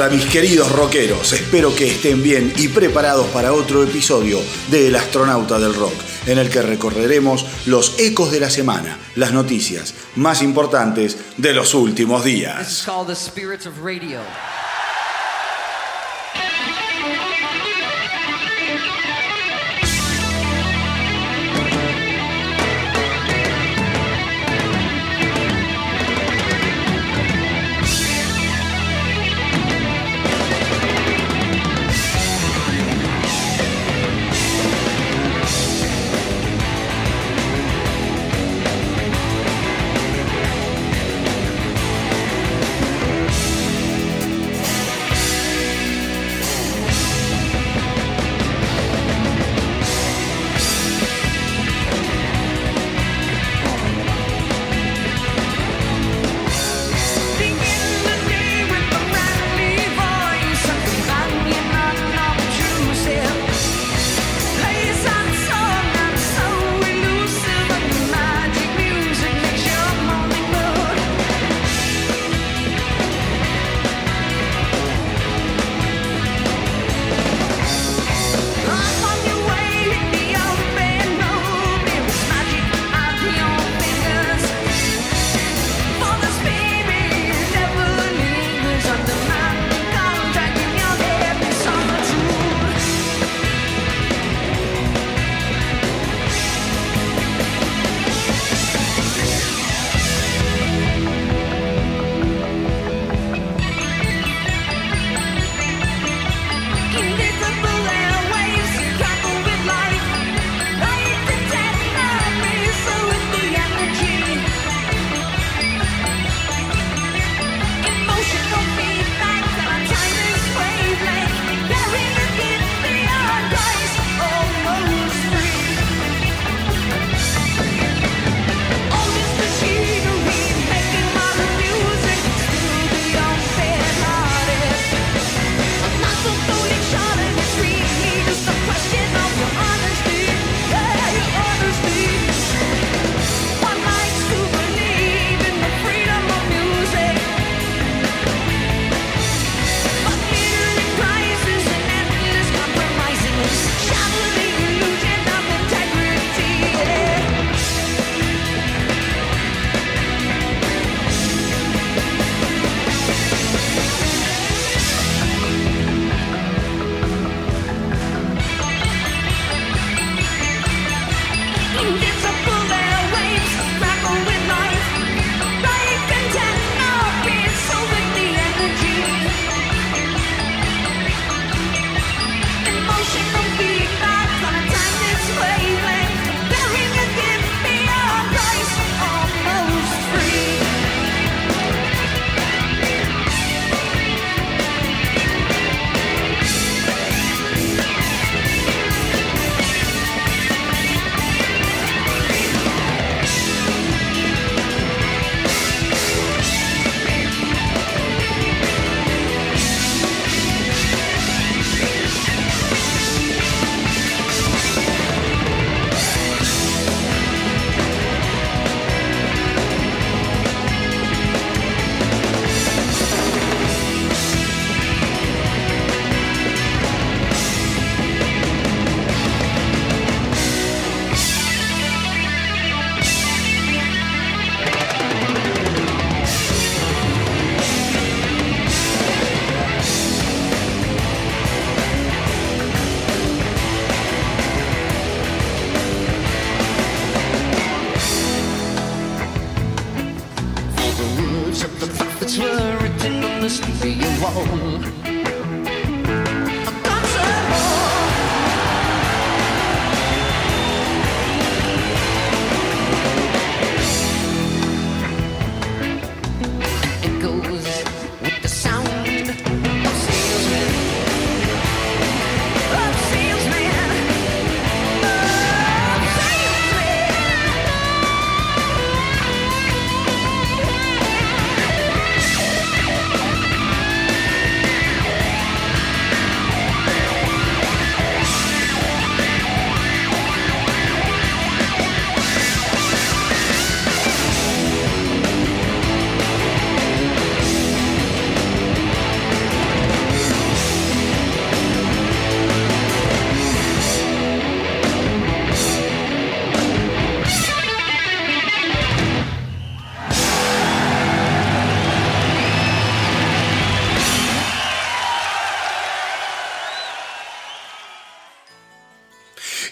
Hola mis queridos rockeros, espero que estén bien y preparados para otro episodio de El astronauta del rock, en el que recorreremos los ecos de la semana, las noticias más importantes de los últimos días.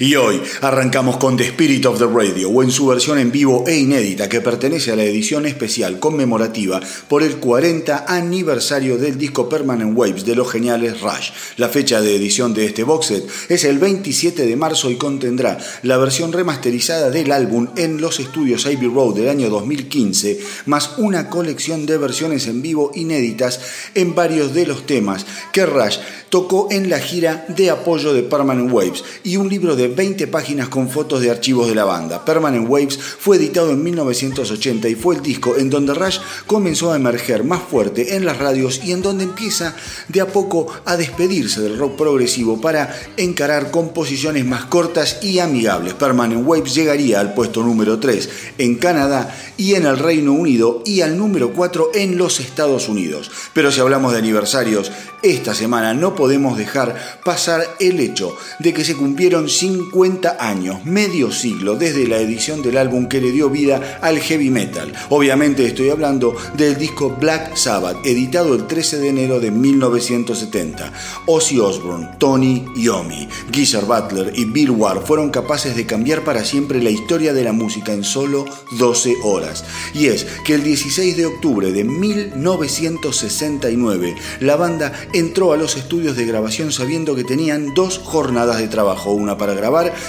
Y hoy arrancamos con The Spirit of the Radio, o en su versión en vivo e inédita, que pertenece a la edición especial conmemorativa por el 40 aniversario del disco Permanent Waves de los geniales Rush. La fecha de edición de este box set es el 27 de marzo y contendrá la versión remasterizada del álbum en los estudios Abbey Road del año 2015, más una colección de versiones en vivo inéditas en varios de los temas que Rush tocó en la gira de apoyo de Permanent Waves y un libro de 20 páginas con fotos de archivos de la banda. Permanent Waves fue editado en 1980 y fue el disco en donde Rush comenzó a emerger más fuerte en las radios y en donde empieza de a poco a despedirse del rock progresivo para encarar composiciones más cortas y amigables. Permanent Waves llegaría al puesto número 3 en Canadá y en el Reino Unido y al número 4 en los Estados Unidos. Pero si hablamos de aniversarios, esta semana no podemos dejar pasar el hecho de que se cumplieron 50 años, medio siglo, desde la edición del álbum que le dio vida al heavy metal. Obviamente estoy hablando del disco Black Sabbath, editado el 13 de enero de 1970. Ozzy Osbourne, Tony Iommi, Geezer Butler y Bill Ward fueron capaces de cambiar para siempre la historia de la música en solo 12 horas. Y es que el 16 de octubre de 1969, la banda entró a los estudios de grabación sabiendo que tenían dos jornadas de trabajo, una para grabar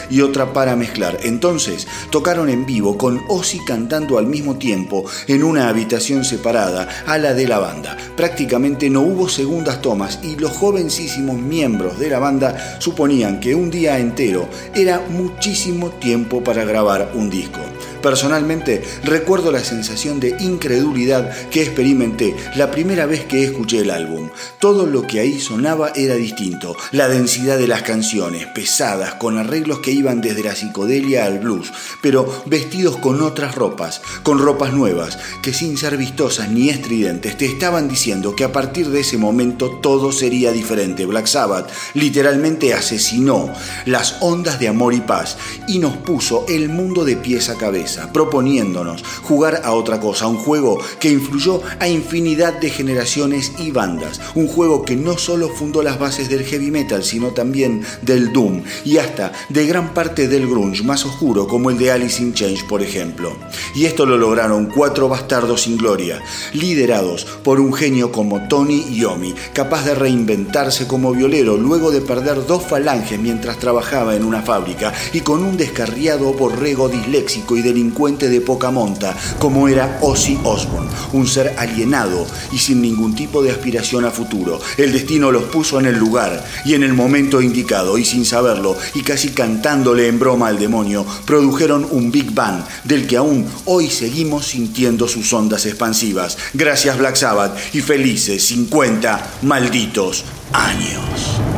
y otra para mezclar. Entonces tocaron en vivo con Ozzy cantando al mismo tiempo en una habitación separada a la de la banda. Prácticamente no hubo segundas tomas y los jovencísimos miembros de la banda suponían que un día entero era muchísimo tiempo para grabar un disco. Personalmente recuerdo la sensación de incredulidad que experimenté la primera vez que escuché el álbum. Todo lo que ahí sonaba era distinto. La densidad de las canciones, pesadas, con arreglos que iban desde la psicodelia al blues, pero vestidos con otras ropas, con ropas nuevas, que sin ser vistosas ni estridentes te estaban diciendo que a partir de ese momento todo sería diferente. Black Sabbath literalmente asesinó las ondas de amor y paz y nos puso el mundo de pies a cabeza proponiéndonos jugar a otra cosa, un juego que influyó a infinidad de generaciones y bandas, un juego que no solo fundó las bases del heavy metal, sino también del doom y hasta de gran parte del grunge más oscuro, como el de Alice in Change, por ejemplo. Y esto lo lograron cuatro bastardos sin gloria, liderados por un genio como Tony Yomi, capaz de reinventarse como violero luego de perder dos falanges mientras trabajaba en una fábrica y con un descarriado borrego disléxico y delincuente de poca monta, como era Ozzy Osbourne, un ser alienado y sin ningún tipo de aspiración a futuro. El destino los puso en el lugar y en el momento indicado, y sin saberlo, y casi cantándole en broma al demonio, produjeron un Big Bang del que aún hoy seguimos sintiendo sus ondas expansivas. Gracias Black Sabbath y felices 50 malditos años.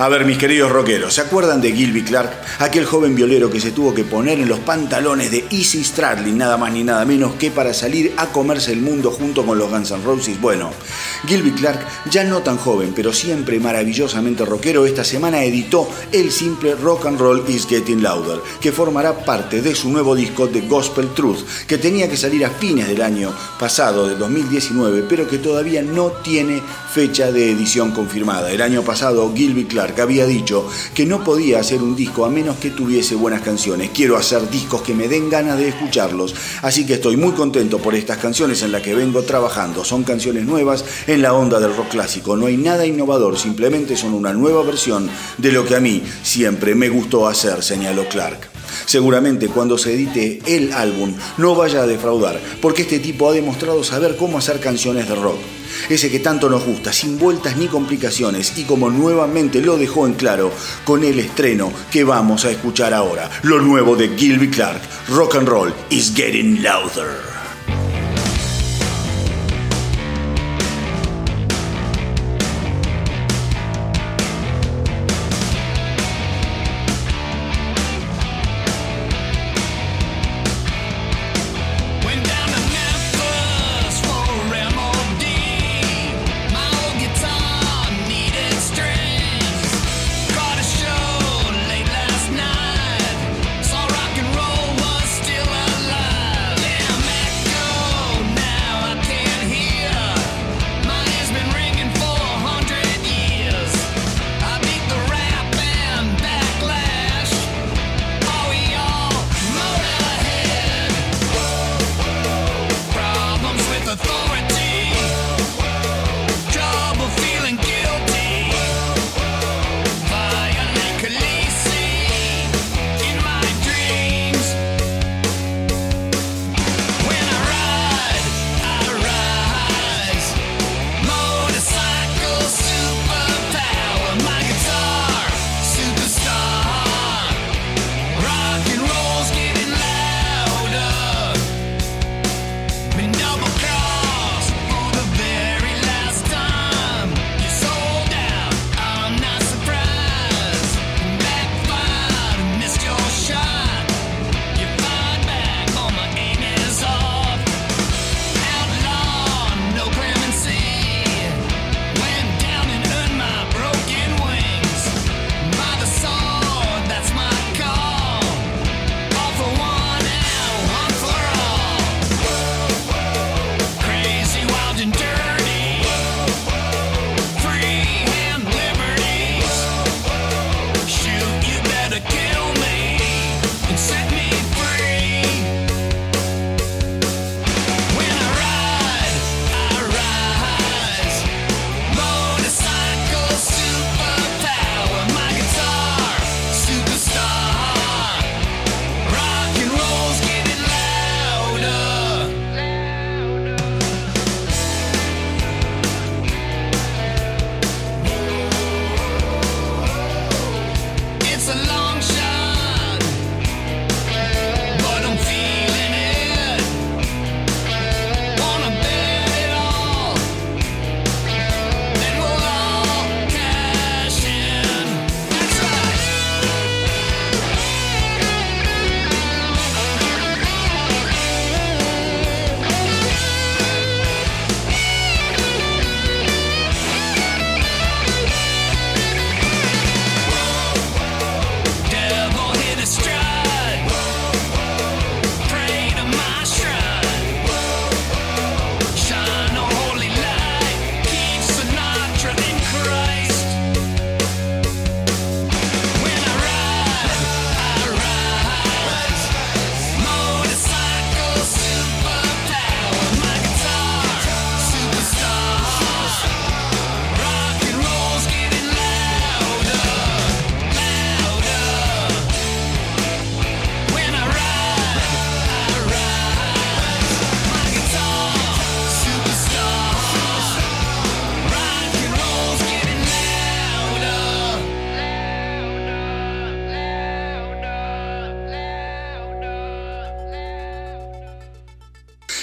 A ver, mis queridos rockeros, ¿se acuerdan de Gilby Clark? Aquel joven violero que se tuvo que poner en los pantalones de Easy Stradlin, nada más ni nada menos que para salir a comerse el mundo junto con los Guns N' Roses. Bueno, Gilby Clark, ya no tan joven, pero siempre maravillosamente rockero, esta semana editó el simple Rock and Roll is Getting Louder, que formará parte de su nuevo disco de Gospel Truth, que tenía que salir a fines del año pasado, de 2019, pero que todavía no tiene fecha de edición confirmada. El año pasado, Gilby Clark había dicho que no podía hacer un disco a menos que tuviese buenas canciones. Quiero hacer discos que me den ganas de escucharlos. Así que estoy muy contento por estas canciones en las que vengo trabajando. Son canciones nuevas en la onda del rock clásico. No hay nada innovador, simplemente son una nueva versión de lo que a mí siempre me gustó hacer, señaló Clark. Seguramente cuando se edite el álbum no vaya a defraudar, porque este tipo ha demostrado saber cómo hacer canciones de rock ese que tanto nos gusta, sin vueltas ni complicaciones, y como nuevamente lo dejó en claro con el estreno que vamos a escuchar ahora, lo nuevo de Gilby Clark, Rock and Roll is Getting Louder.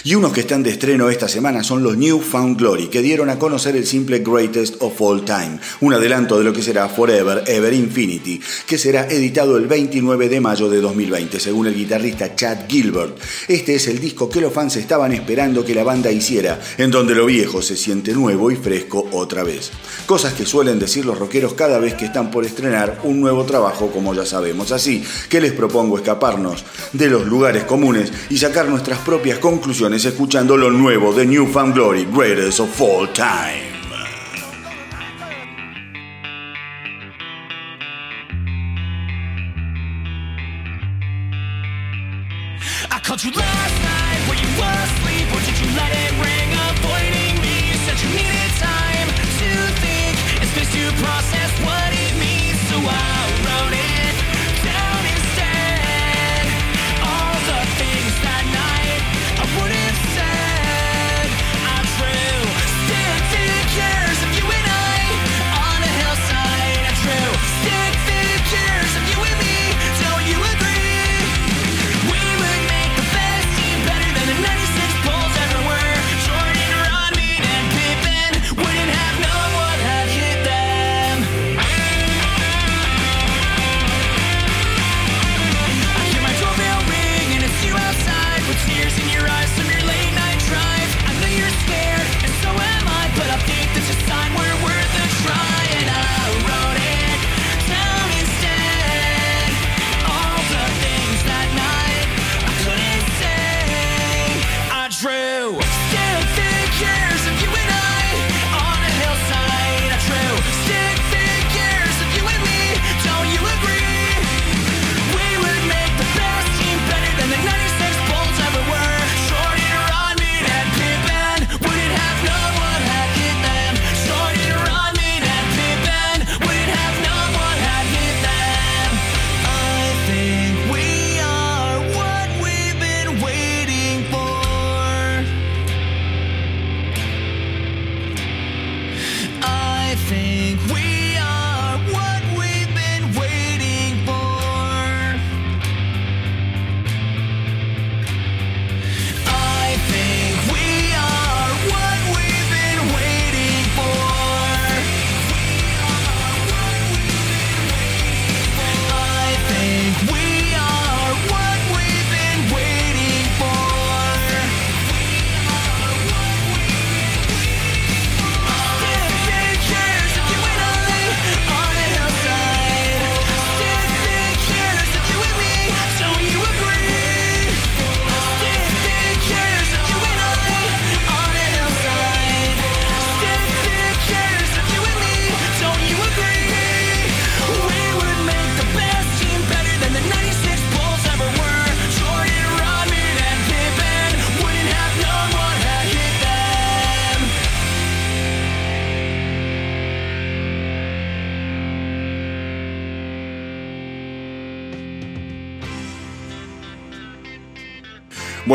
Y unos que están de estreno esta semana son los New Found Glory, que dieron a conocer el simple Greatest of All Time, un adelanto de lo que será Forever Ever Infinity, que será editado el 29 de mayo de 2020, según el guitarrista Chad Gilbert. Este es el disco que los fans estaban esperando que la banda hiciera, en donde lo viejo se siente nuevo y fresco otra vez. Cosas que suelen decir los rockeros cada vez que están por estrenar un nuevo trabajo, como ya sabemos. Así que les propongo escaparnos de los lugares comunes y sacar nuestras propias conclusiones escuchando lo nuevo de New Found Glory, Greatest of All Time.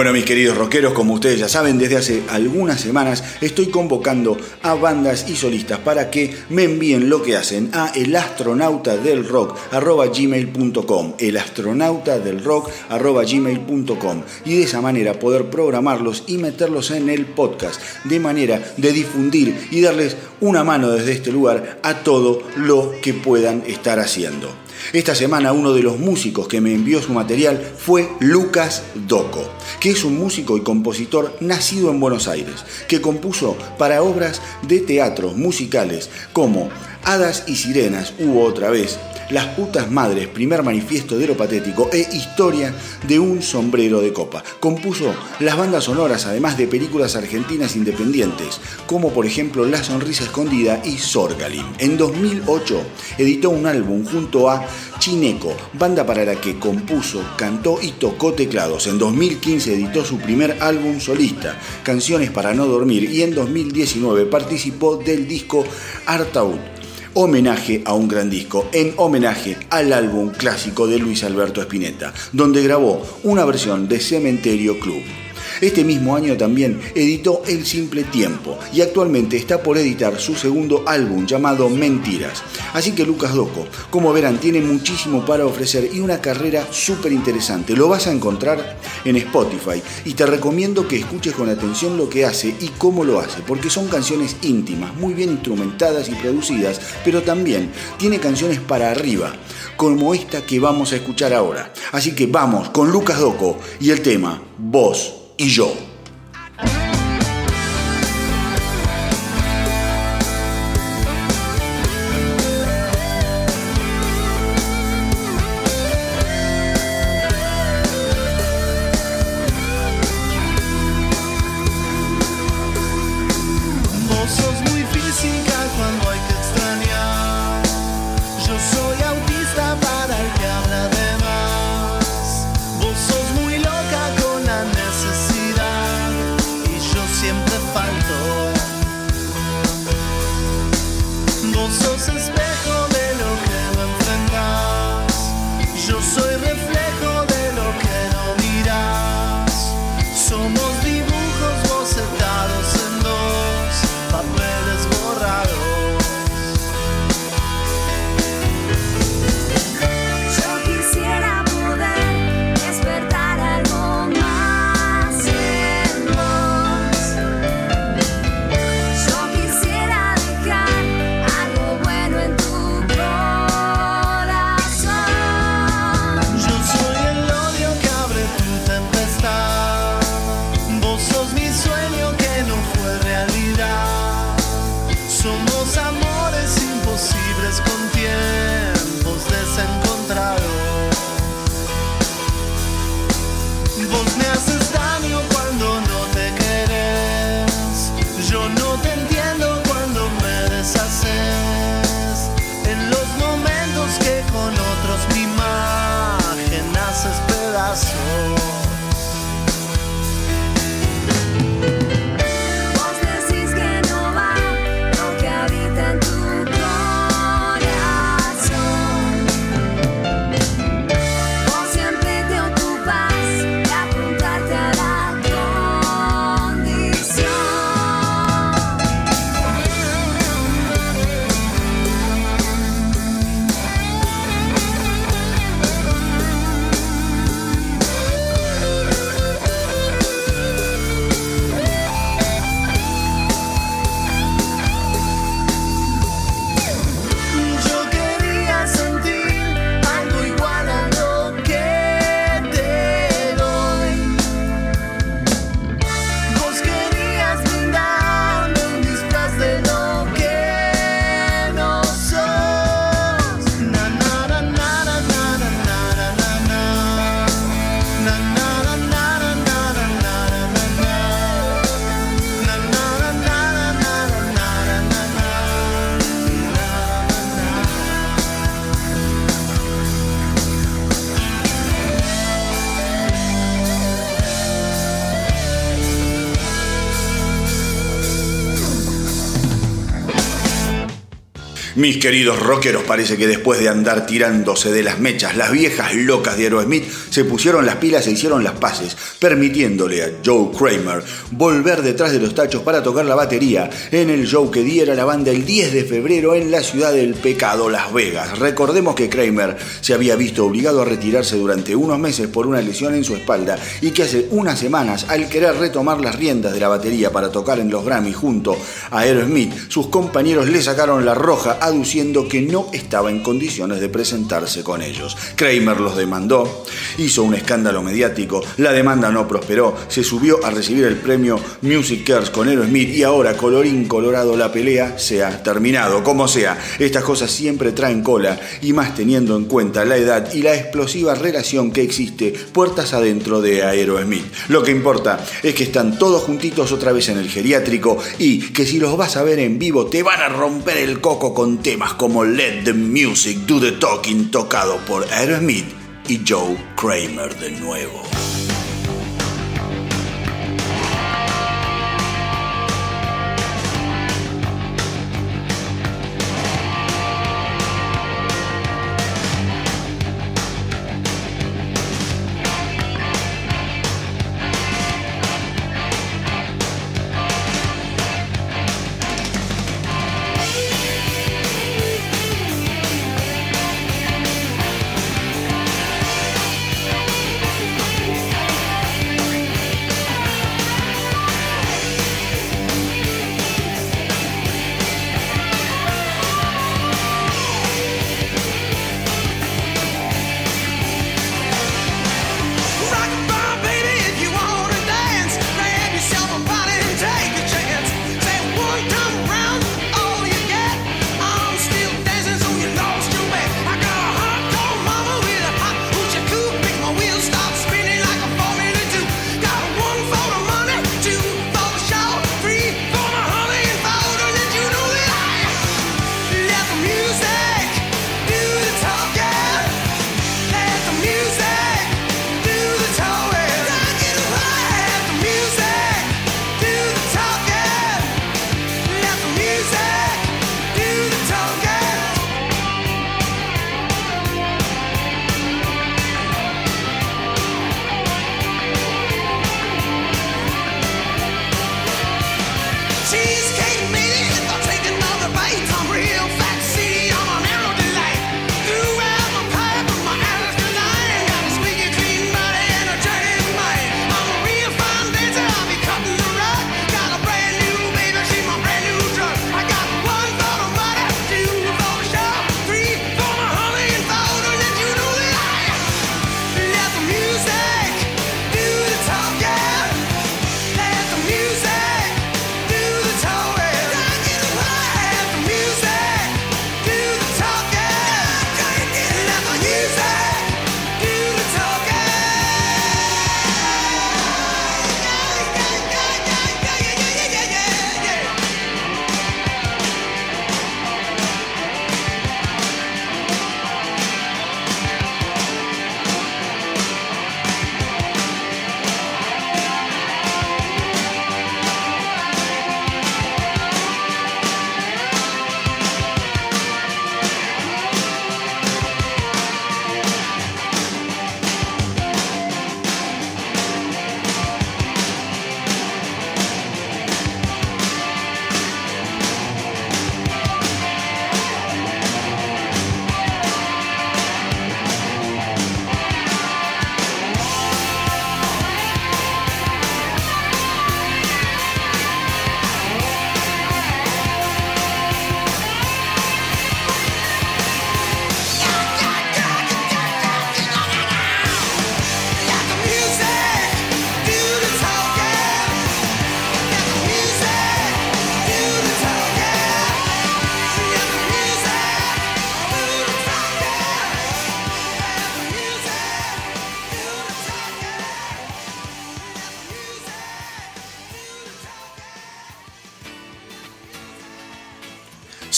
Bueno, mis queridos rockeros, como ustedes ya saben, desde hace algunas semanas estoy convocando a bandas y solistas para que me envíen lo que hacen a elastronautadelrock.gmail.com elastronautadelrock.gmail.com y de esa manera poder programarlos y meterlos en el podcast de manera de difundir y darles una mano desde este lugar a todo lo que puedan estar haciendo. Esta semana uno de los músicos que me envió su material fue Lucas Doco, que es un músico y compositor nacido en Buenos Aires, que compuso para obras de teatro musicales como Hadas y Sirenas, hubo otra vez, las putas madres, primer manifiesto de lo patético e historia de un sombrero de copa. Compuso las bandas sonoras además de películas argentinas independientes, como por ejemplo La Sonrisa Escondida y Sorgalim. En 2008 editó un álbum junto a Chineco, banda para la que compuso, cantó y tocó teclados. En 2015 editó su primer álbum solista, Canciones para no dormir, y en 2019 participó del disco Artaud homenaje a un gran disco, en homenaje al álbum clásico de Luis Alberto Spinetta, donde grabó una versión de Cementerio Club. Este mismo año también editó El Simple Tiempo y actualmente está por editar su segundo álbum llamado Mentiras. Así que Lucas Doco, como verán, tiene muchísimo para ofrecer y una carrera súper interesante. Lo vas a encontrar en Spotify y te recomiendo que escuches con atención lo que hace y cómo lo hace, porque son canciones íntimas, muy bien instrumentadas y producidas, pero también tiene canciones para arriba, como esta que vamos a escuchar ahora. Así que vamos con Lucas Doco y el tema Vos y yo. Mis queridos rockeros, parece que después de andar tirándose de las mechas, las viejas locas de Aerosmith se pusieron las pilas e hicieron las paces, permitiéndole a Joe Kramer volver detrás de los tachos para tocar la batería en el show que diera la banda el 10 de febrero en la ciudad del pecado, Las Vegas. Recordemos que Kramer se había visto obligado a retirarse durante unos meses por una lesión en su espalda y que hace unas semanas, al querer retomar las riendas de la batería para tocar en los Grammy junto a Aerosmith, sus compañeros le sacaron la roja a aduciendo que no estaba en condiciones de presentarse con ellos. Kramer los demandó, hizo un escándalo mediático, la demanda no prosperó, se subió a recibir el premio Music Cares con Aerosmith y ahora, colorín colorado, la pelea se ha terminado. Como sea, estas cosas siempre traen cola y más teniendo en cuenta la edad y la explosiva relación que existe puertas adentro de Aerosmith. Lo que importa es que están todos juntitos otra vez en el geriátrico y que si los vas a ver en vivo te van a romper el coco con temas como Let the Music Do the Talking tocado por Aerosmith y Joe Kramer de nuevo.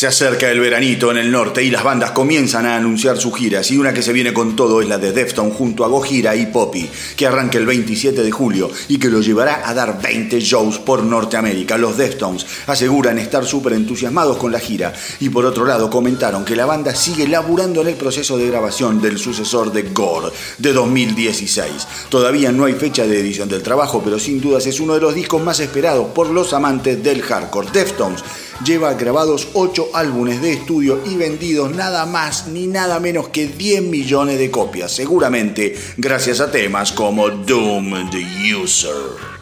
Se acerca el veranito en el norte y las bandas comienzan a anunciar sus giras y una que se viene con todo es la de Deftones junto a Gojira y Poppy, que arranca el 27 de julio y que lo llevará a dar 20 shows por Norteamérica. Los Deftones aseguran estar súper entusiasmados con la gira y por otro lado comentaron que la banda sigue laburando en el proceso de grabación del sucesor de Gore de 2016. Todavía no hay fecha de edición del trabajo, pero sin dudas es uno de los discos más esperados por los amantes del hardcore. Deftones lleva grabados 8 álbumes de estudio y vendidos nada más ni nada menos que 10 millones de copias, seguramente gracias a temas como Doom the User.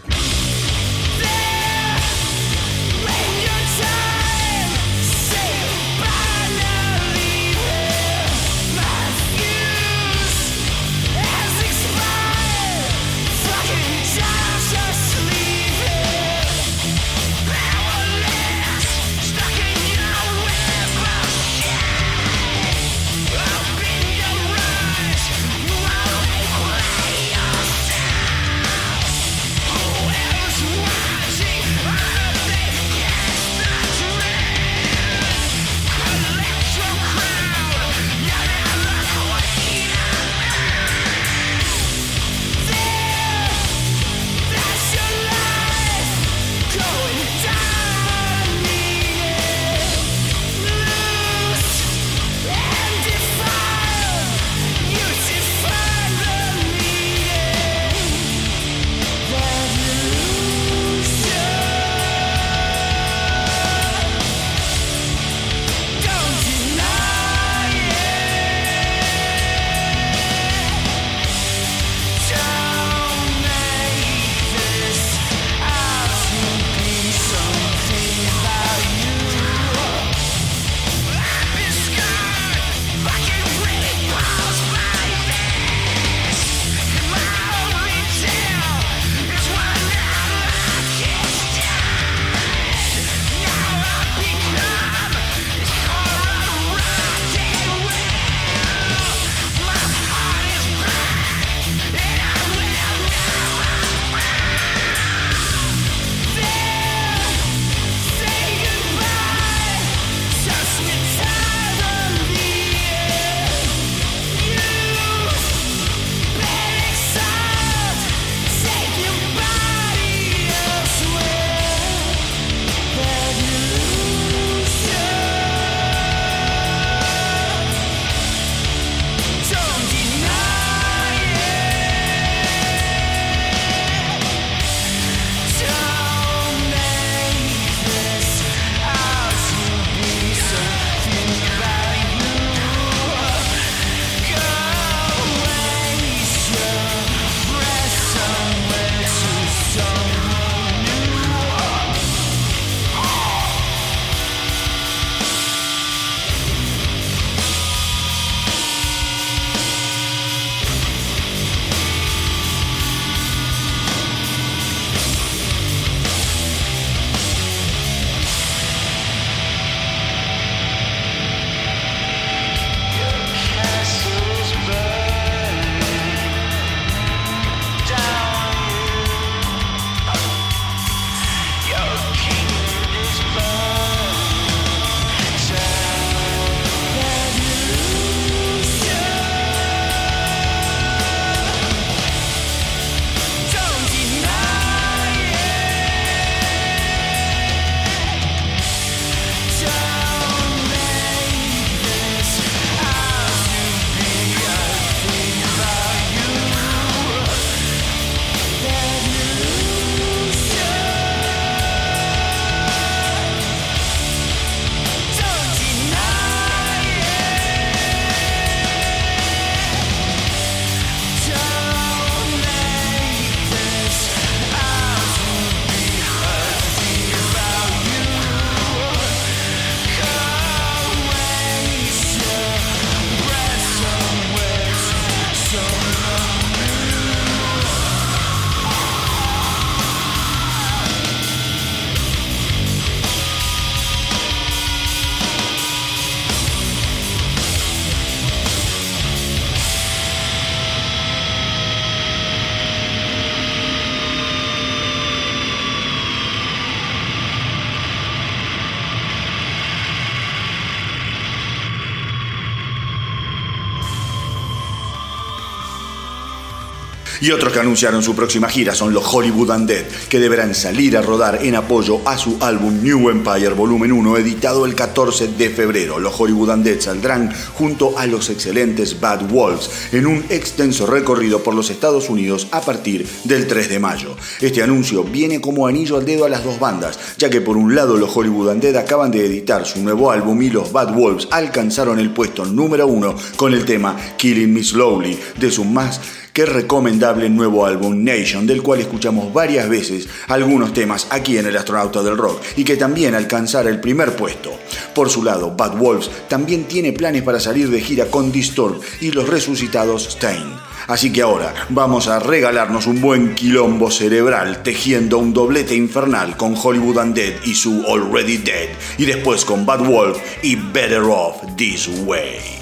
Y otros que anunciaron su próxima gira son los Hollywood Undead, que deberán salir a rodar en apoyo a su álbum New Empire Volumen 1, editado el 14 de febrero. Los Hollywood Undead saldrán junto a los excelentes Bad Wolves en un extenso recorrido por los Estados Unidos a partir del 3 de mayo. Este anuncio viene como anillo al dedo a las dos bandas, ya que por un lado los Hollywood Undead acaban de editar su nuevo álbum y los Bad Wolves alcanzaron el puesto número uno con el tema Killing Me Slowly de su más que recomendable nuevo álbum Nation, del cual escuchamos varias veces algunos temas aquí en El Astronauta del Rock y que también alcanzará el primer puesto. Por su lado, Bad Wolves también tiene planes para salir de gira con Disturb y los resucitados Stein. Así que ahora vamos a regalarnos un buen quilombo cerebral tejiendo un doblete infernal con Hollywood Undead y su Already Dead y después con Bad Wolf y Better Off This Way.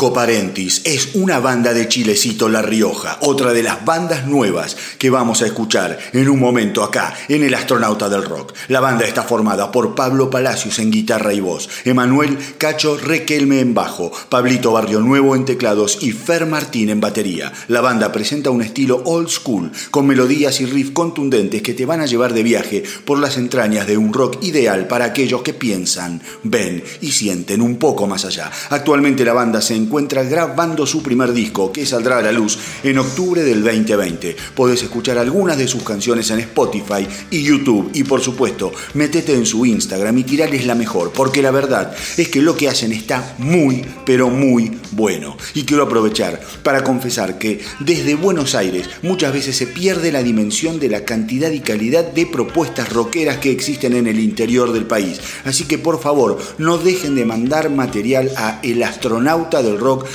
In Loco Parentis es una banda de Chilecito La Rioja, otra de las bandas nuevas que vamos a escuchar en un momento acá, en El Astronauta del Rock. La banda está formada por Pablo Palacios en guitarra y voz, Emanuel Cacho Requelme en bajo, Pablito Barrio Nuevo en teclados y Fer Martín en batería. La banda presenta un estilo old school, con melodías y riffs contundentes que te van a llevar de viaje por las entrañas de un rock ideal para aquellos que piensan, ven y sienten un poco más allá. Actualmente la banda se encuentra grabando su primer disco, que saldrá a la luz en octubre del 2020. Podés escuchar algunas de sus canciones en Spotify y YouTube. Y por supuesto, metete en su Instagram y tirarles la mejor, porque la verdad es que lo que hacen está muy, pero muy bueno. Y quiero aprovechar para confesar que desde Buenos Aires muchas veces se pierde la dimensión de la cantidad y calidad de propuestas rockeras que existen en el interior del país. Así que por favor, no dejen de mandar material a El Astronauta del rock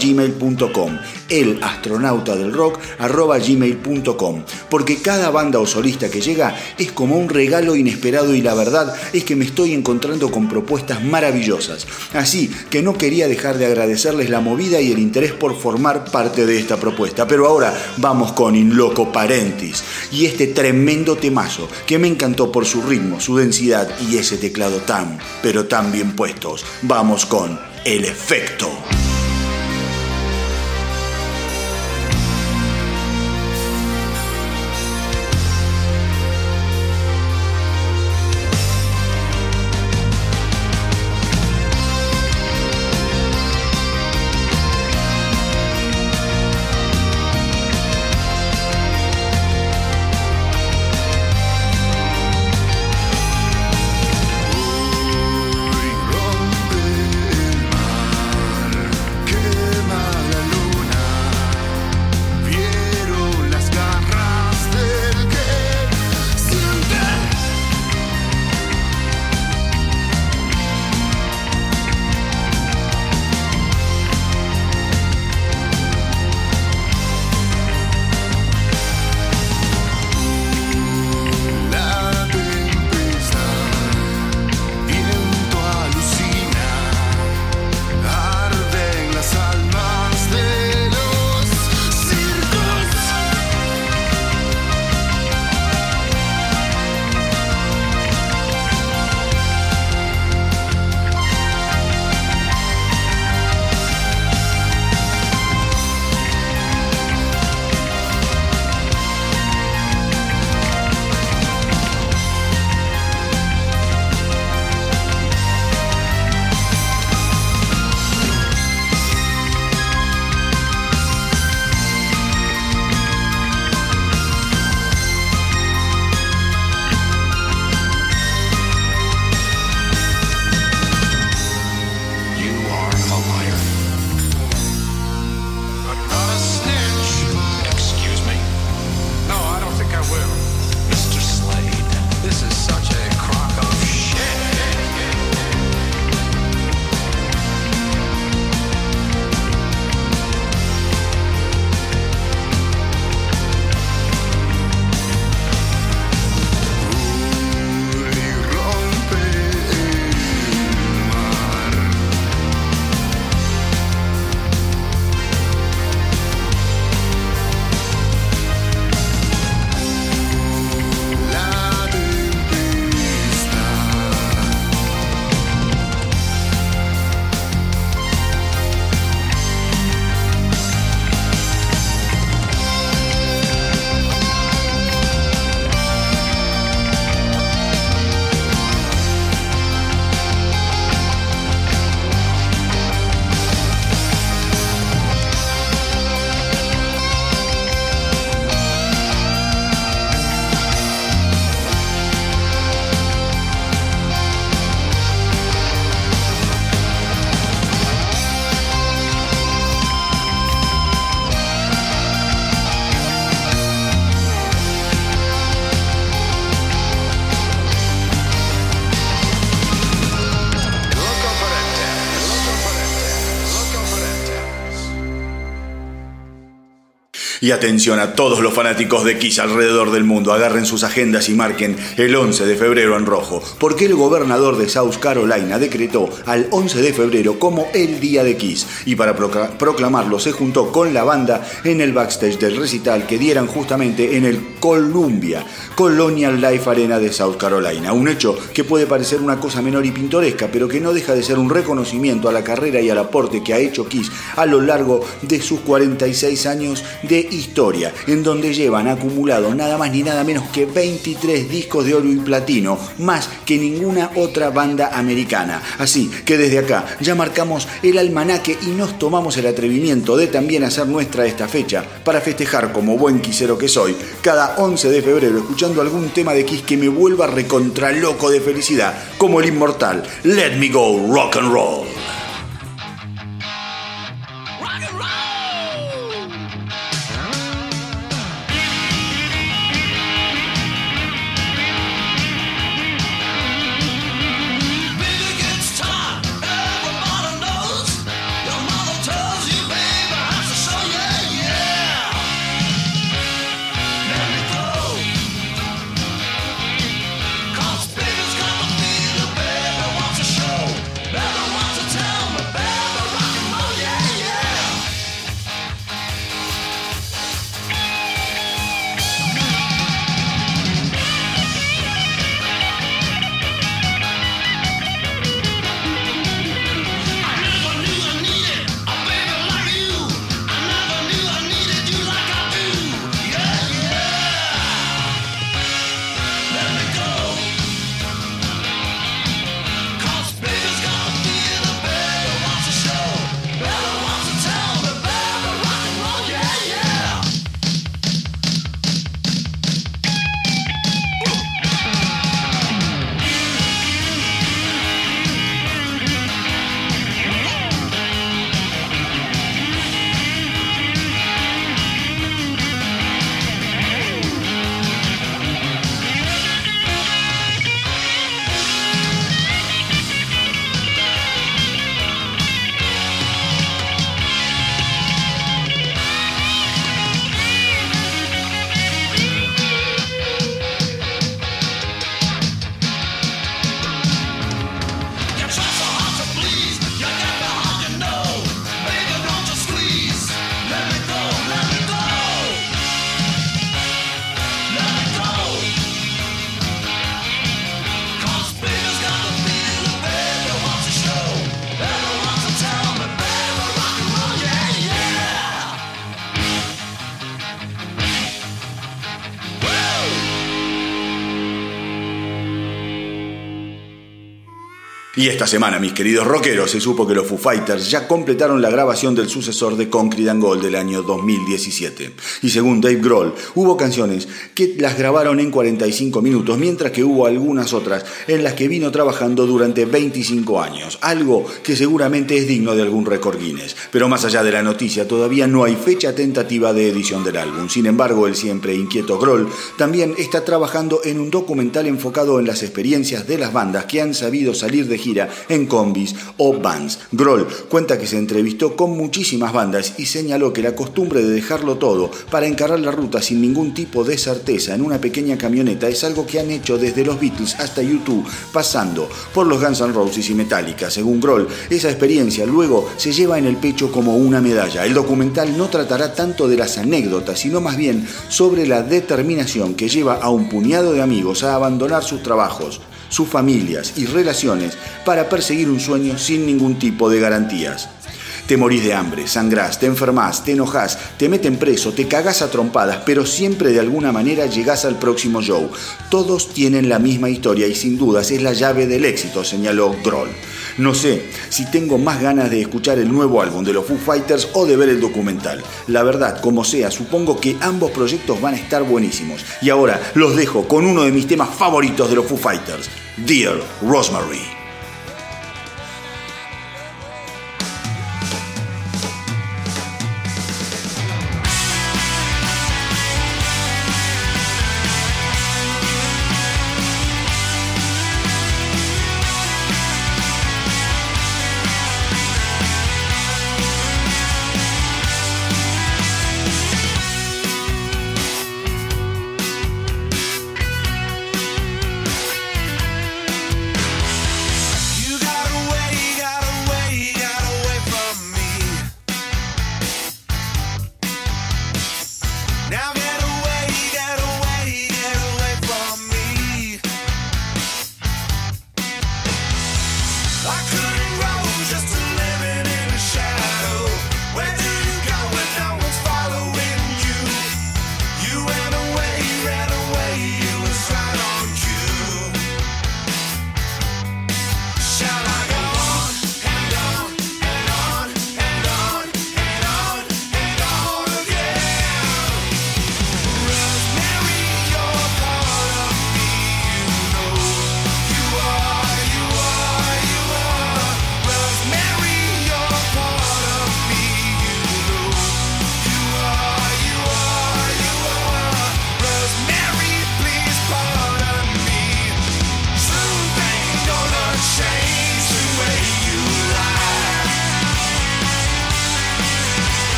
gmail.com el astronauta del rock gmail.com porque cada banda o solista que llega es como un regalo inesperado y la verdad es que me estoy encontrando con propuestas maravillosas. Así que no quería dejar de agradecerles la movida y el interés por formar parte de esta propuesta. Pero ahora vamos con In Loco Parentis y este tremendo temazo que me encantó por su ritmo, su densidad y ese teclado tan pero tan bien puestos. Vamos con el efecto. Y atención a todos los fanáticos de Kiss alrededor del mundo, agarren sus agendas y marquen el 11 de febrero en rojo, porque el gobernador de South Carolina decretó al 11 de febrero como el día de Kiss, y para proclamarlo se juntó con la banda en el backstage del recital que dieran justamente en el Columbia Colonial Life Arena de South Carolina, un hecho que puede parecer una cosa menor y pintoresca, pero que no deja de ser un reconocimiento a la carrera y al aporte que ha hecho Kiss a lo largo de sus 46 años de historia, en donde llevan acumulado nada más ni nada menos que 23 discos de oro y platino, más que ninguna otra banda americana. Así que desde acá ya marcamos el almanaque y nos tomamos el atrevimiento de también hacer nuestra esta fecha para festejar como buen quisero que soy, cada 11 de febrero escuchando algún tema de Kiss que me vuelva recontra loco de felicidad, como el inmortal Let Me Go Rock and Roll. Y esta semana, mis queridos rockeros, se supo que los Foo Fighters ya completaron la grabación del sucesor de Concrete and Gold del año 2017. Y según Dave Grohl, hubo canciones que las grabaron en 45 minutos, mientras que hubo algunas otras en las que vino trabajando durante 25 años, algo que seguramente es digno de algún récord Guinness. Pero más allá de la noticia, todavía no hay fecha tentativa de edición del álbum. Sin embargo, el siempre inquieto Grohl también está trabajando en un documental enfocado en las experiencias de las bandas que han sabido salir de gira en combis o vans. Groll cuenta que se entrevistó con muchísimas bandas y señaló que la costumbre de dejarlo todo para encarar la ruta sin ningún tipo de certeza en una pequeña camioneta es algo que han hecho desde los Beatles hasta YouTube, pasando por los Guns N' Roses y Metallica. Según Groll, esa experiencia luego se lleva en el pecho como una medalla. El documental no tratará tanto de las anécdotas, sino más bien sobre la determinación que lleva a un puñado de amigos a abandonar sus trabajos, sus familias y relaciones para perseguir un sueño sin ningún tipo de garantías. Te morís de hambre, sangrás, te enfermás, te enojás, te meten preso, te cagás a trompadas, pero siempre de alguna manera llegás al próximo show. Todos tienen la misma historia y sin dudas es la llave del éxito, señaló Groll. No sé si tengo más ganas de escuchar el nuevo álbum de los Foo Fighters o de ver el documental. La verdad, como sea, supongo que ambos proyectos van a estar buenísimos. Y ahora los dejo con uno de mis temas favoritos de los Foo Fighters, Dear Rosemary.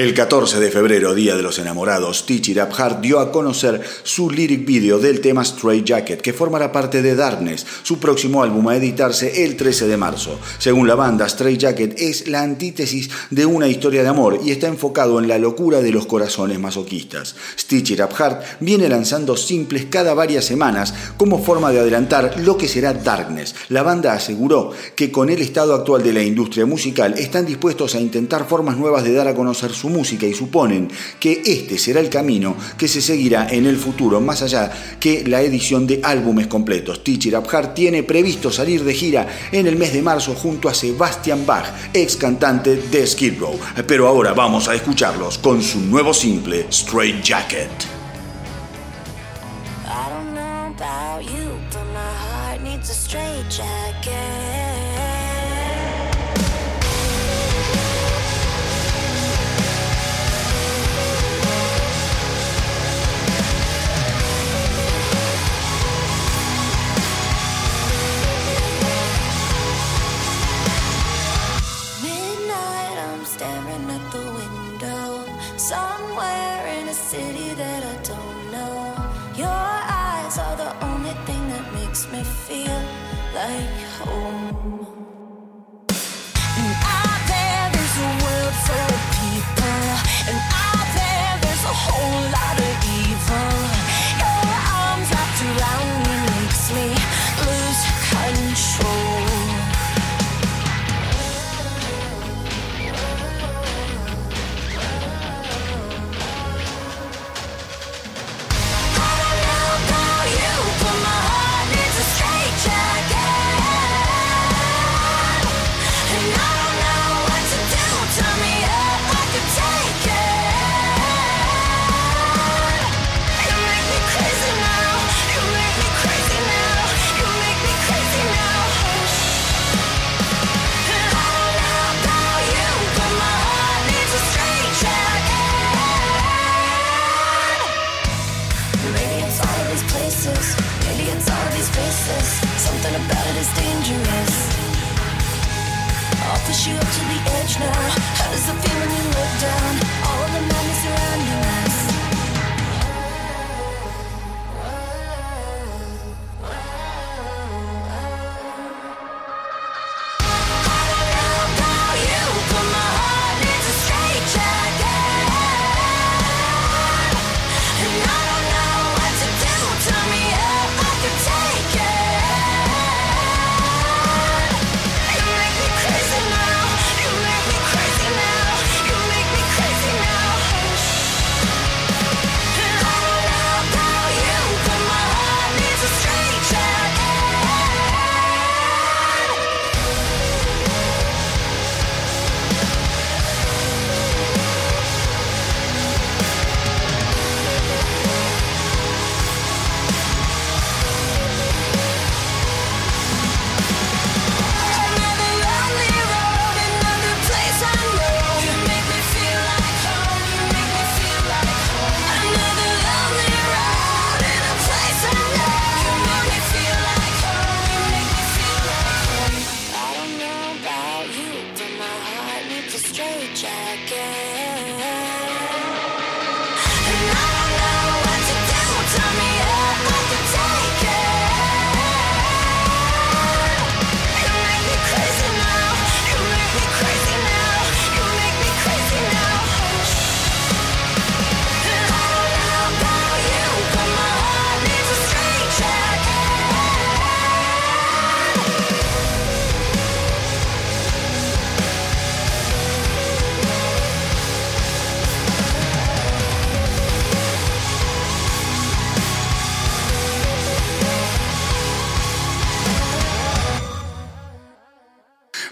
El 14 de febrero, Día de los Enamorados, Teach It Up Heart dio a conocer su lyric video del tema Stray Jacket, que formará parte de Darkness, su próximo álbum a editarse el 13 de marzo. Según la banda, Stray Jacket es la antítesis de una historia de amor y está enfocado en la locura de los corazones masoquistas. Stitch It Up Heart viene lanzando simples cada varias semanas como forma de adelantar lo que será Darkness. La banda aseguró que con el estado actual de la industria musical están dispuestos a intentar formas nuevas de dar a conocer su música y suponen que este será el camino que se seguirá en el futuro, más allá que la edición de álbumes completos. Teacher Up tiene previsto salir de gira en el mes de marzo junto a Sebastian Bach, ex cantante de Skid Row. Pero ahora vamos a escucharlos con su nuevo simple, Straight Jacket.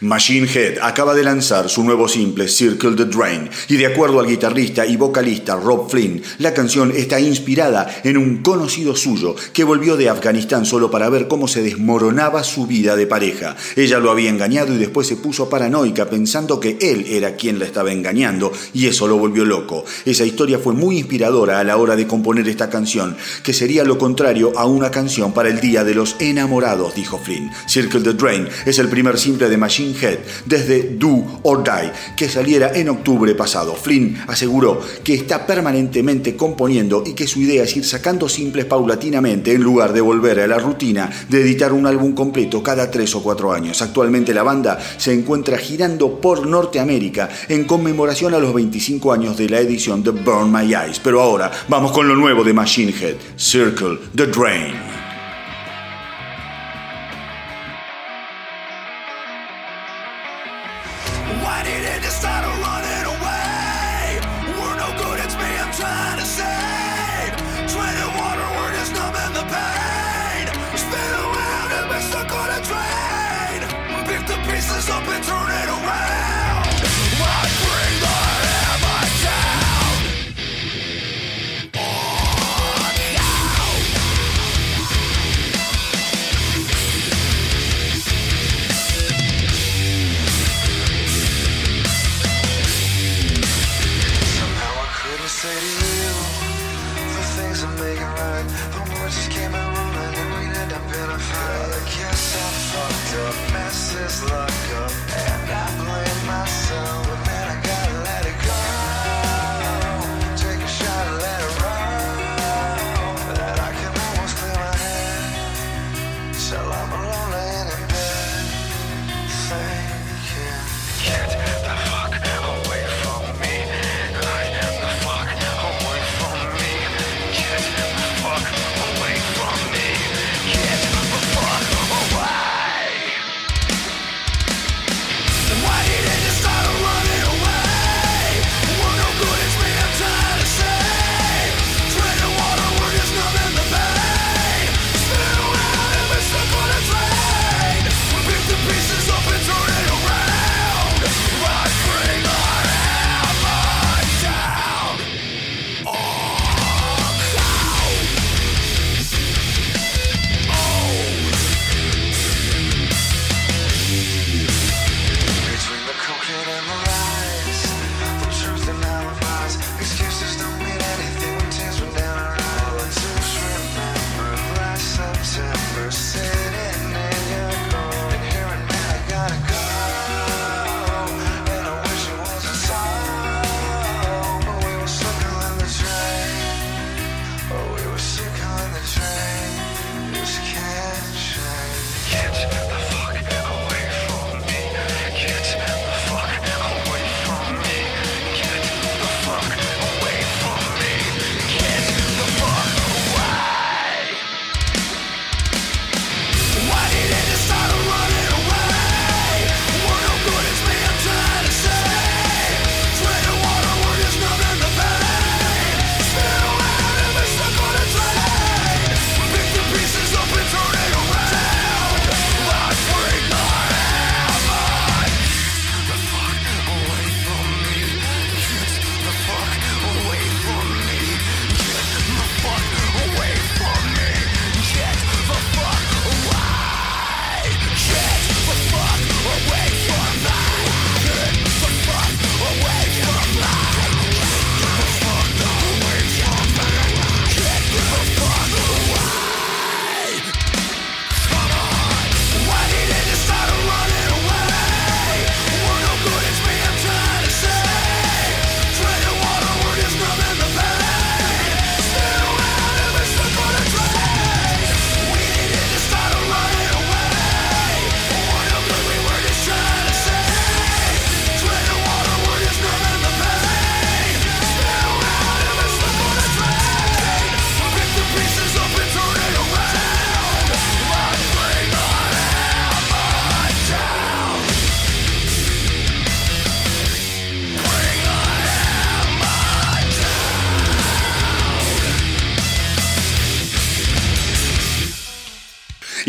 Machine Head acaba de lanzar su nuevo simple Circle the Drain y de acuerdo al guitarrista y vocalista Rob Flynn, la canción está inspirada en un conocido suyo que volvió de Afganistán solo para ver cómo se desmoronaba su vida de pareja. Ella lo había engañado y después se puso paranoica pensando que él era quien la estaba engañando y eso lo volvió loco. Esa historia fue muy inspiradora a la hora de componer esta canción, que sería lo contrario a una canción para el Día de los Enamorados, dijo Flynn. Circle the Drain es el primer simple de Machine Head desde Do or Die, que saliera en octubre pasado. Flynn aseguró que está permanentemente componiendo y que su idea es ir sacando simples paulatinamente en lugar de volver a la rutina de editar un álbum completo cada tres o cuatro años. Actualmente la banda se encuentra girando por Norteamérica en conmemoración a los 25 años de la edición de Burn My Eyes. Pero ahora vamos con lo nuevo de Machine Head, Circle the Drain.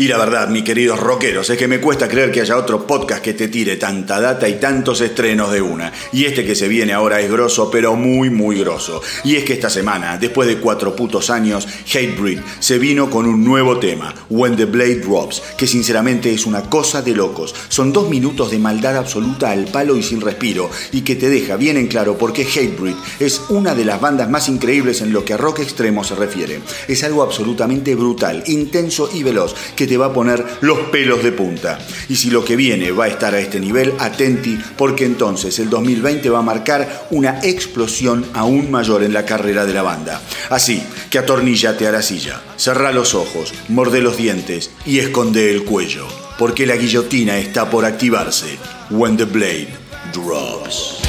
Y la verdad, mis queridos rockeros, es que me cuesta creer que haya otro podcast que te tire tanta data y tantos estrenos de una. Y este que se viene ahora es grosso, pero muy, muy grosso. Y es que esta semana, después de cuatro putos años, Hatebreed se vino con un nuevo tema, When the Blade Drops, que sinceramente es una cosa de locos. Son dos minutos de maldad absoluta al palo y sin respiro, y que te deja bien en claro por qué Hatebreed es una de las bandas más increíbles en lo que a rock extremo se refiere. Es algo absolutamente brutal, intenso y veloz, que te va a poner los pelos de punta. Y si lo que viene va a estar a este nivel, atenti, porque entonces el 2020 va a marcar una explosión aún mayor en la carrera de la banda. Así que atornillate a la silla, cerrá los ojos, morde los dientes y esconde el cuello, porque la guillotina está por activarse. When the blade drops.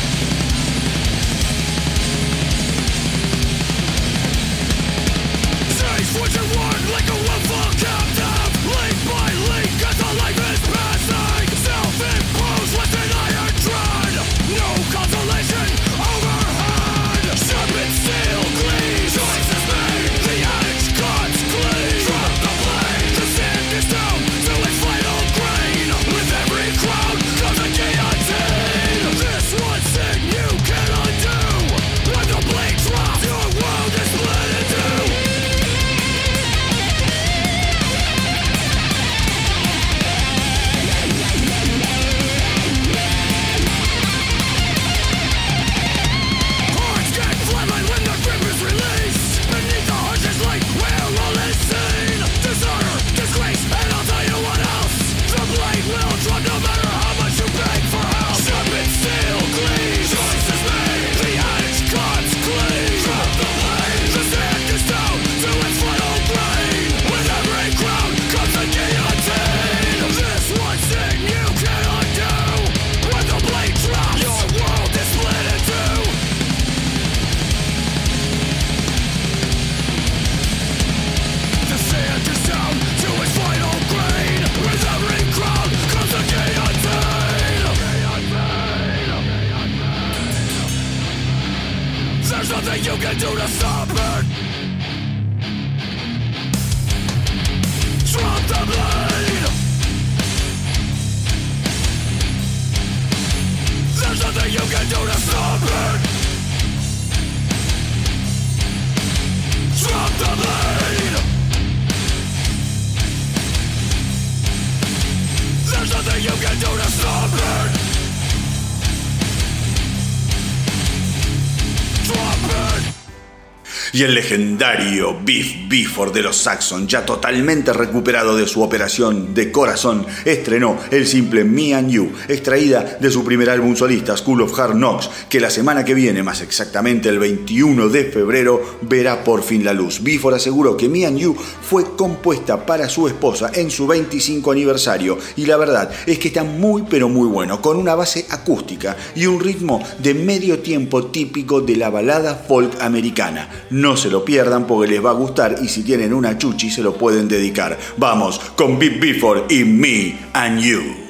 Y el legendario Biff Bifford de los Saxon, ya totalmente recuperado de su operación de corazón, estrenó el simple Me and You, extraída de su primer álbum solista, School of Hard Knocks, que la semana que viene, más exactamente el 21 de febrero, verá por fin la luz. Bifford aseguró que Me and You fue compuesta para su esposa en su 25 aniversario y la verdad es que está muy pero muy bueno, con una base acústica y un ritmo de medio tiempo típico de la balada folk americana. No se lo pierdan porque les va a gustar y si tienen una chuchi se lo pueden dedicar. Vamos con Big Before y Me and You.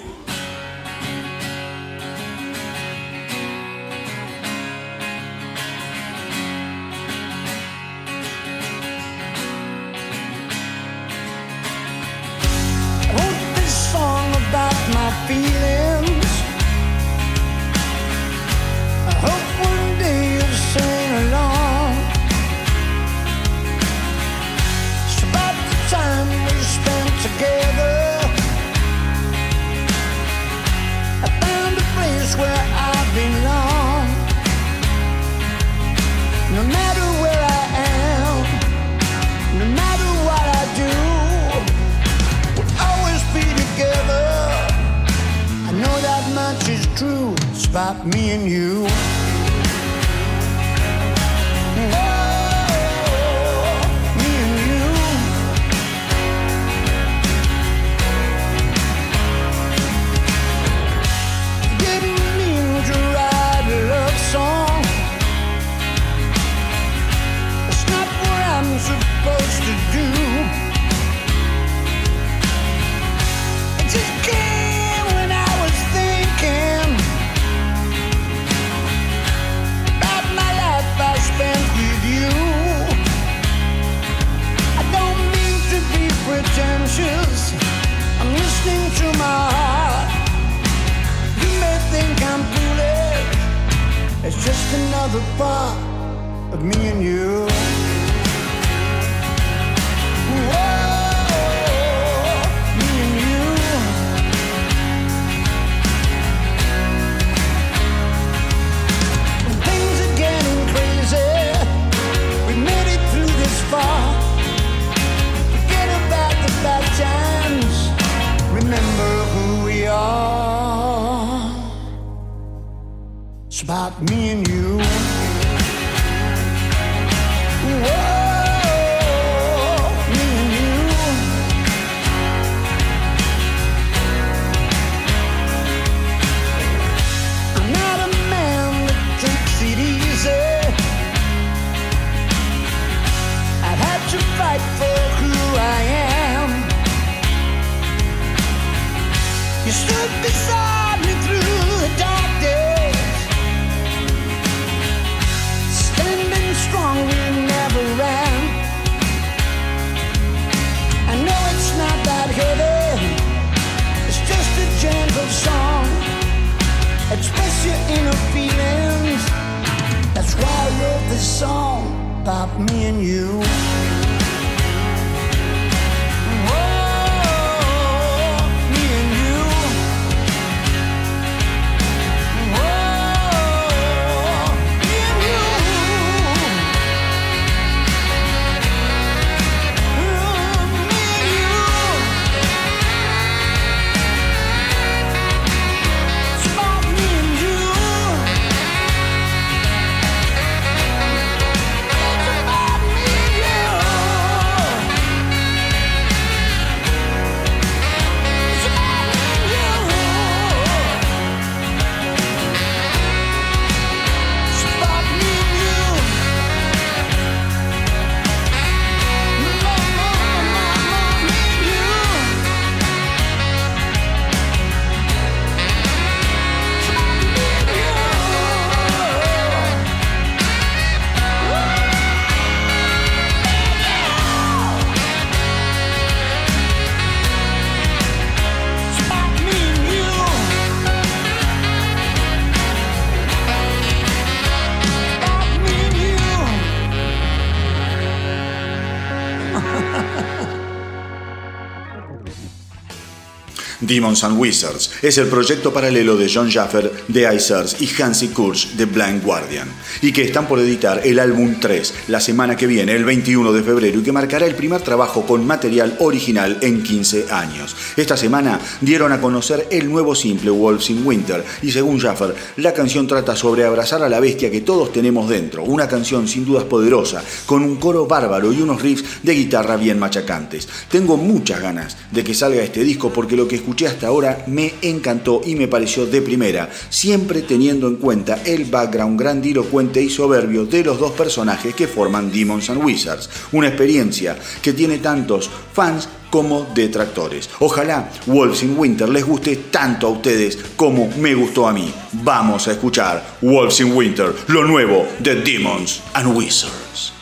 Demons and Wizards es el proyecto paralelo de John Jaffer de Icers y Hansi Kurz de Blind Guardian, y que están por editar el álbum 3 la semana que viene, el 21 de febrero, y que marcará el primer trabajo con material original en 15 años. Esta semana dieron a conocer el nuevo simple Wolves in Winter, y según Jaffer, la canción trata sobre abrazar a la bestia que todos tenemos dentro, una canción sin dudas poderosa, con un coro bárbaro y unos riffs de guitarra bien machacantes. Tengo muchas ganas de que salga este disco porque lo que escuché hasta ahora me encantó y me pareció de primera, siempre teniendo en cuenta el background grandilocuente y soberbio de los dos personajes que forman Demons and Wizards, una experiencia que tiene tantos fans como detractores. Ojalá Wolves in Winter les guste tanto a ustedes como me gustó a mí. Vamos a escuchar Wolves in Winter, lo nuevo de Demons and Wizards.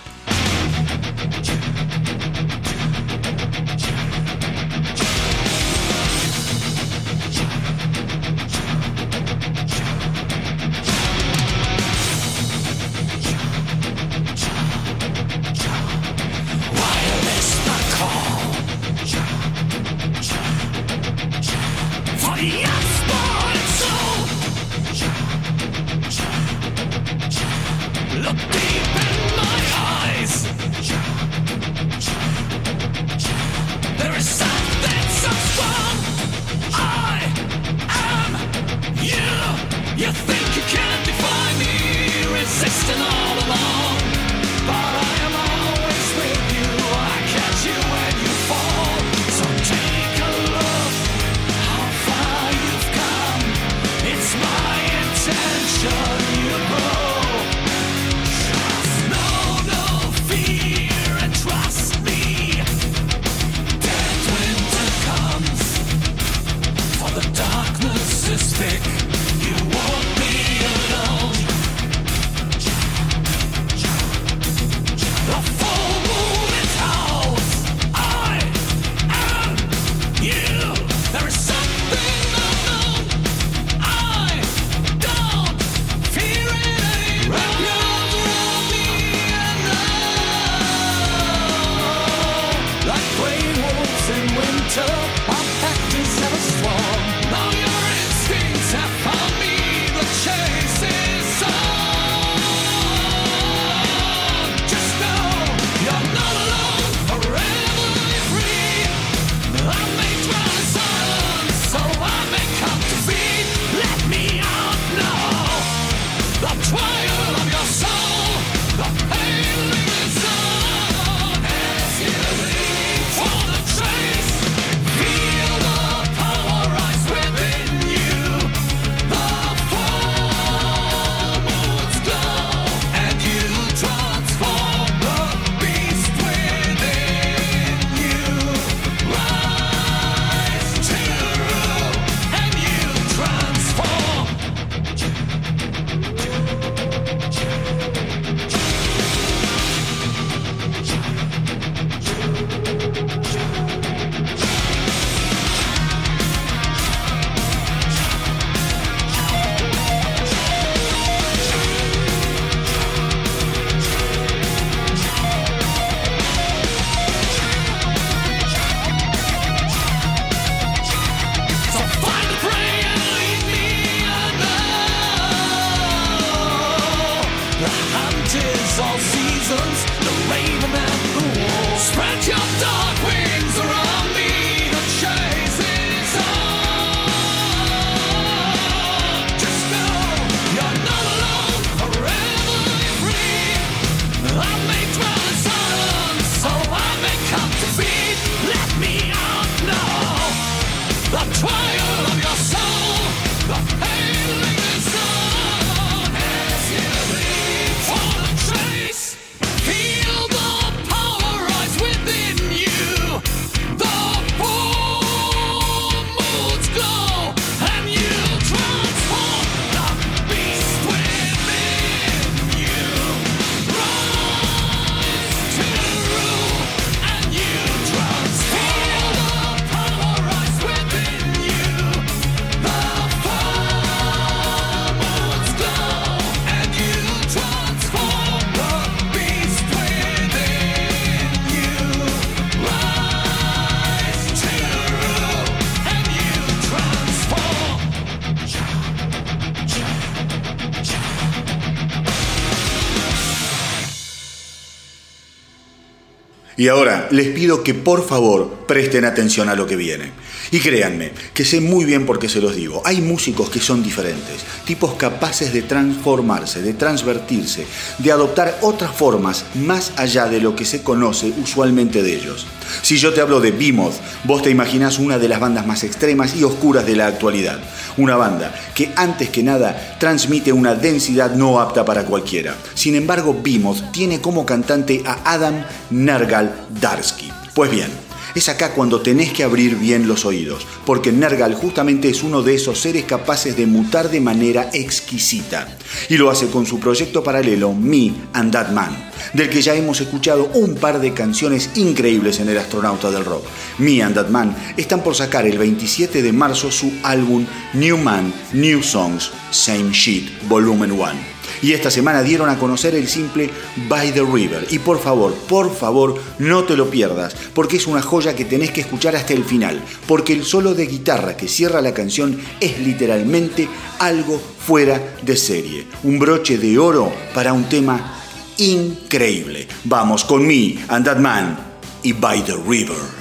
Y ahora les pido que por favor presten atención a lo que viene. Y créanme, que sé muy bien por qué se los digo. Hay músicos que son diferentes, tipos capaces de transformarse, de transvertirse, de adoptar otras formas más allá de lo que se conoce usualmente de ellos. Si yo te hablo de Behemoth, vos te imaginas una de las bandas más extremas y oscuras de la actualidad. Una banda que antes que nada transmite una densidad no apta para cualquiera. Sin embargo, Behemoth tiene como cantante a Adam Nergal Darsky. Pues bien, es acá cuando tenés que abrir bien los oídos, porque Nergal justamente es uno de esos seres capaces de mutar de manera exquisita. Y lo hace con su proyecto paralelo Me and That Man, del que ya hemos escuchado un par de canciones increíbles en El Astronauta del Rock. Me and That Man están por sacar el 27 de marzo su álbum New Man, New Songs, Same Shit, Volumen 1 y esta semana dieron a conocer el simple By the River. Y por favor, por favor, no te lo pierdas, porque es una joya que tenés que escuchar hasta el final, porque el solo de guitarra que cierra la canción es literalmente algo fuera de serie. Un broche de oro para un tema increíble. Vamos con Me and That Man y By the River.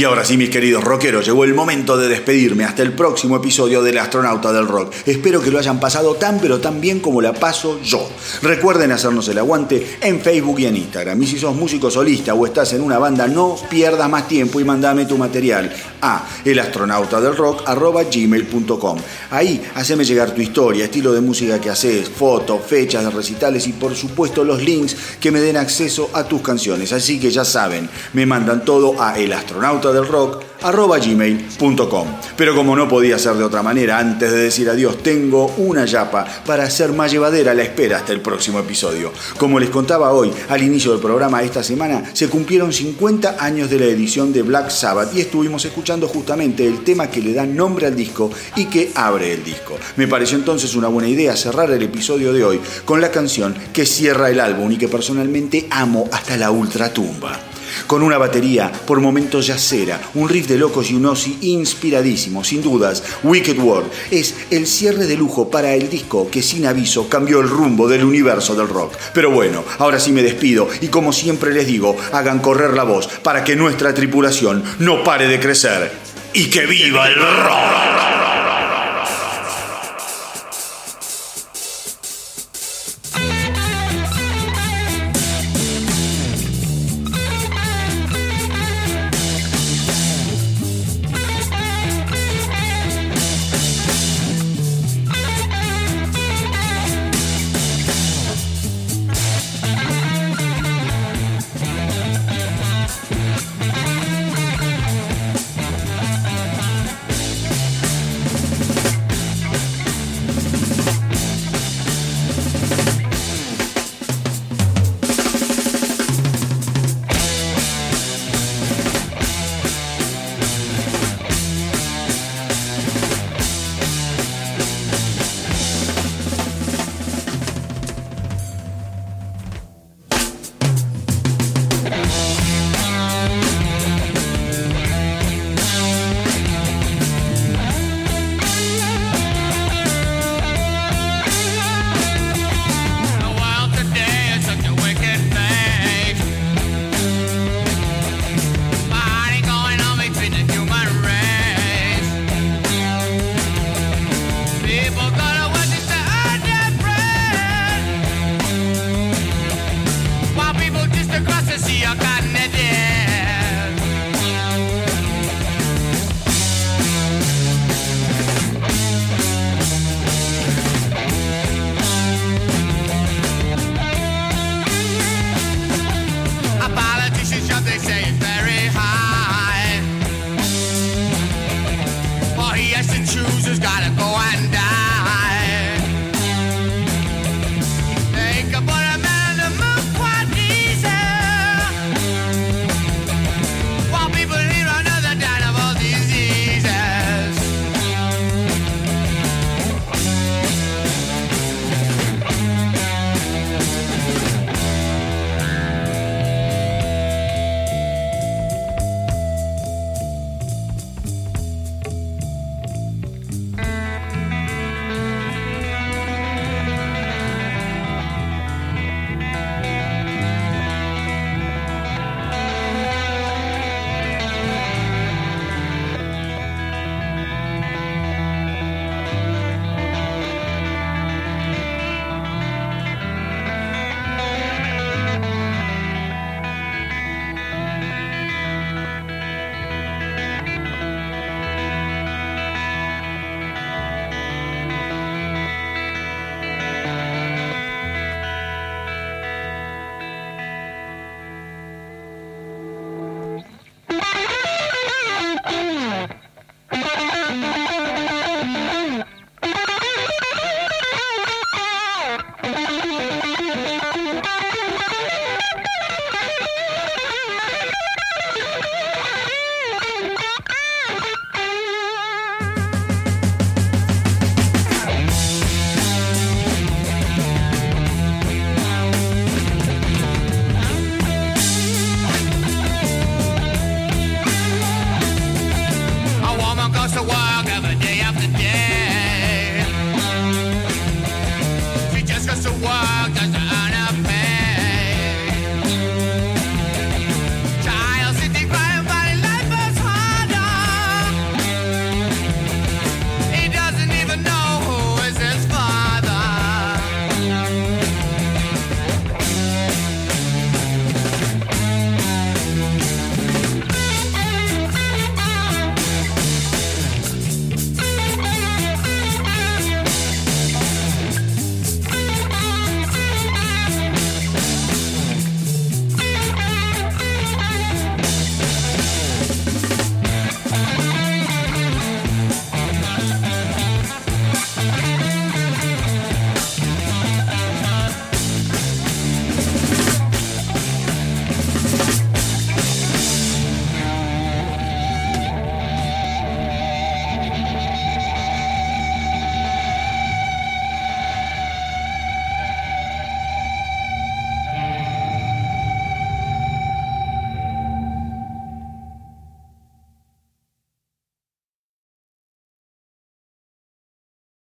Y ahora sí, mis queridos rockeros, llegó el momento de despedirme hasta el próximo episodio del Astronauta del Rock. Espero que lo hayan pasado tan pero tan bien como la paso yo. Recuerden hacernos el aguante en Facebook y en Instagram. Y si sos músico solista o estás en una banda, no pierdas más tiempo y mandame tu material a elastronautadelrock.gmail.com Ahí haceme llegar tu historia, estilo de música que haces, fotos, fechas de recitales y por supuesto los links que me den acceso a tus canciones. Así que ya saben, me mandan todo a elastronautadelrock rock gmail.com. Pero como no podía ser de otra manera, antes de decir adiós, tengo una yapa para hacer más llevadera la espera hasta el próximo episodio. Como les contaba hoy, al inicio del programa esta semana, se cumplieron 50 años de la edición de Black Sabbath y estuvimos escuchando justamente el tema que le da nombre al disco y que abre el disco. Me pareció entonces una buena idea cerrar el episodio de hoy con la canción que cierra el álbum y que personalmente amo hasta la ultratumba con una batería por momentos yacera, un riff de locos y un Ozzy inspiradísimo, sin dudas. Wicked World es el cierre de lujo para el disco que sin aviso cambió el rumbo del universo del rock. Pero bueno, ahora sí me despido y como siempre les digo, hagan correr la voz para que nuestra tripulación no pare de crecer. ¡Y que viva el rock!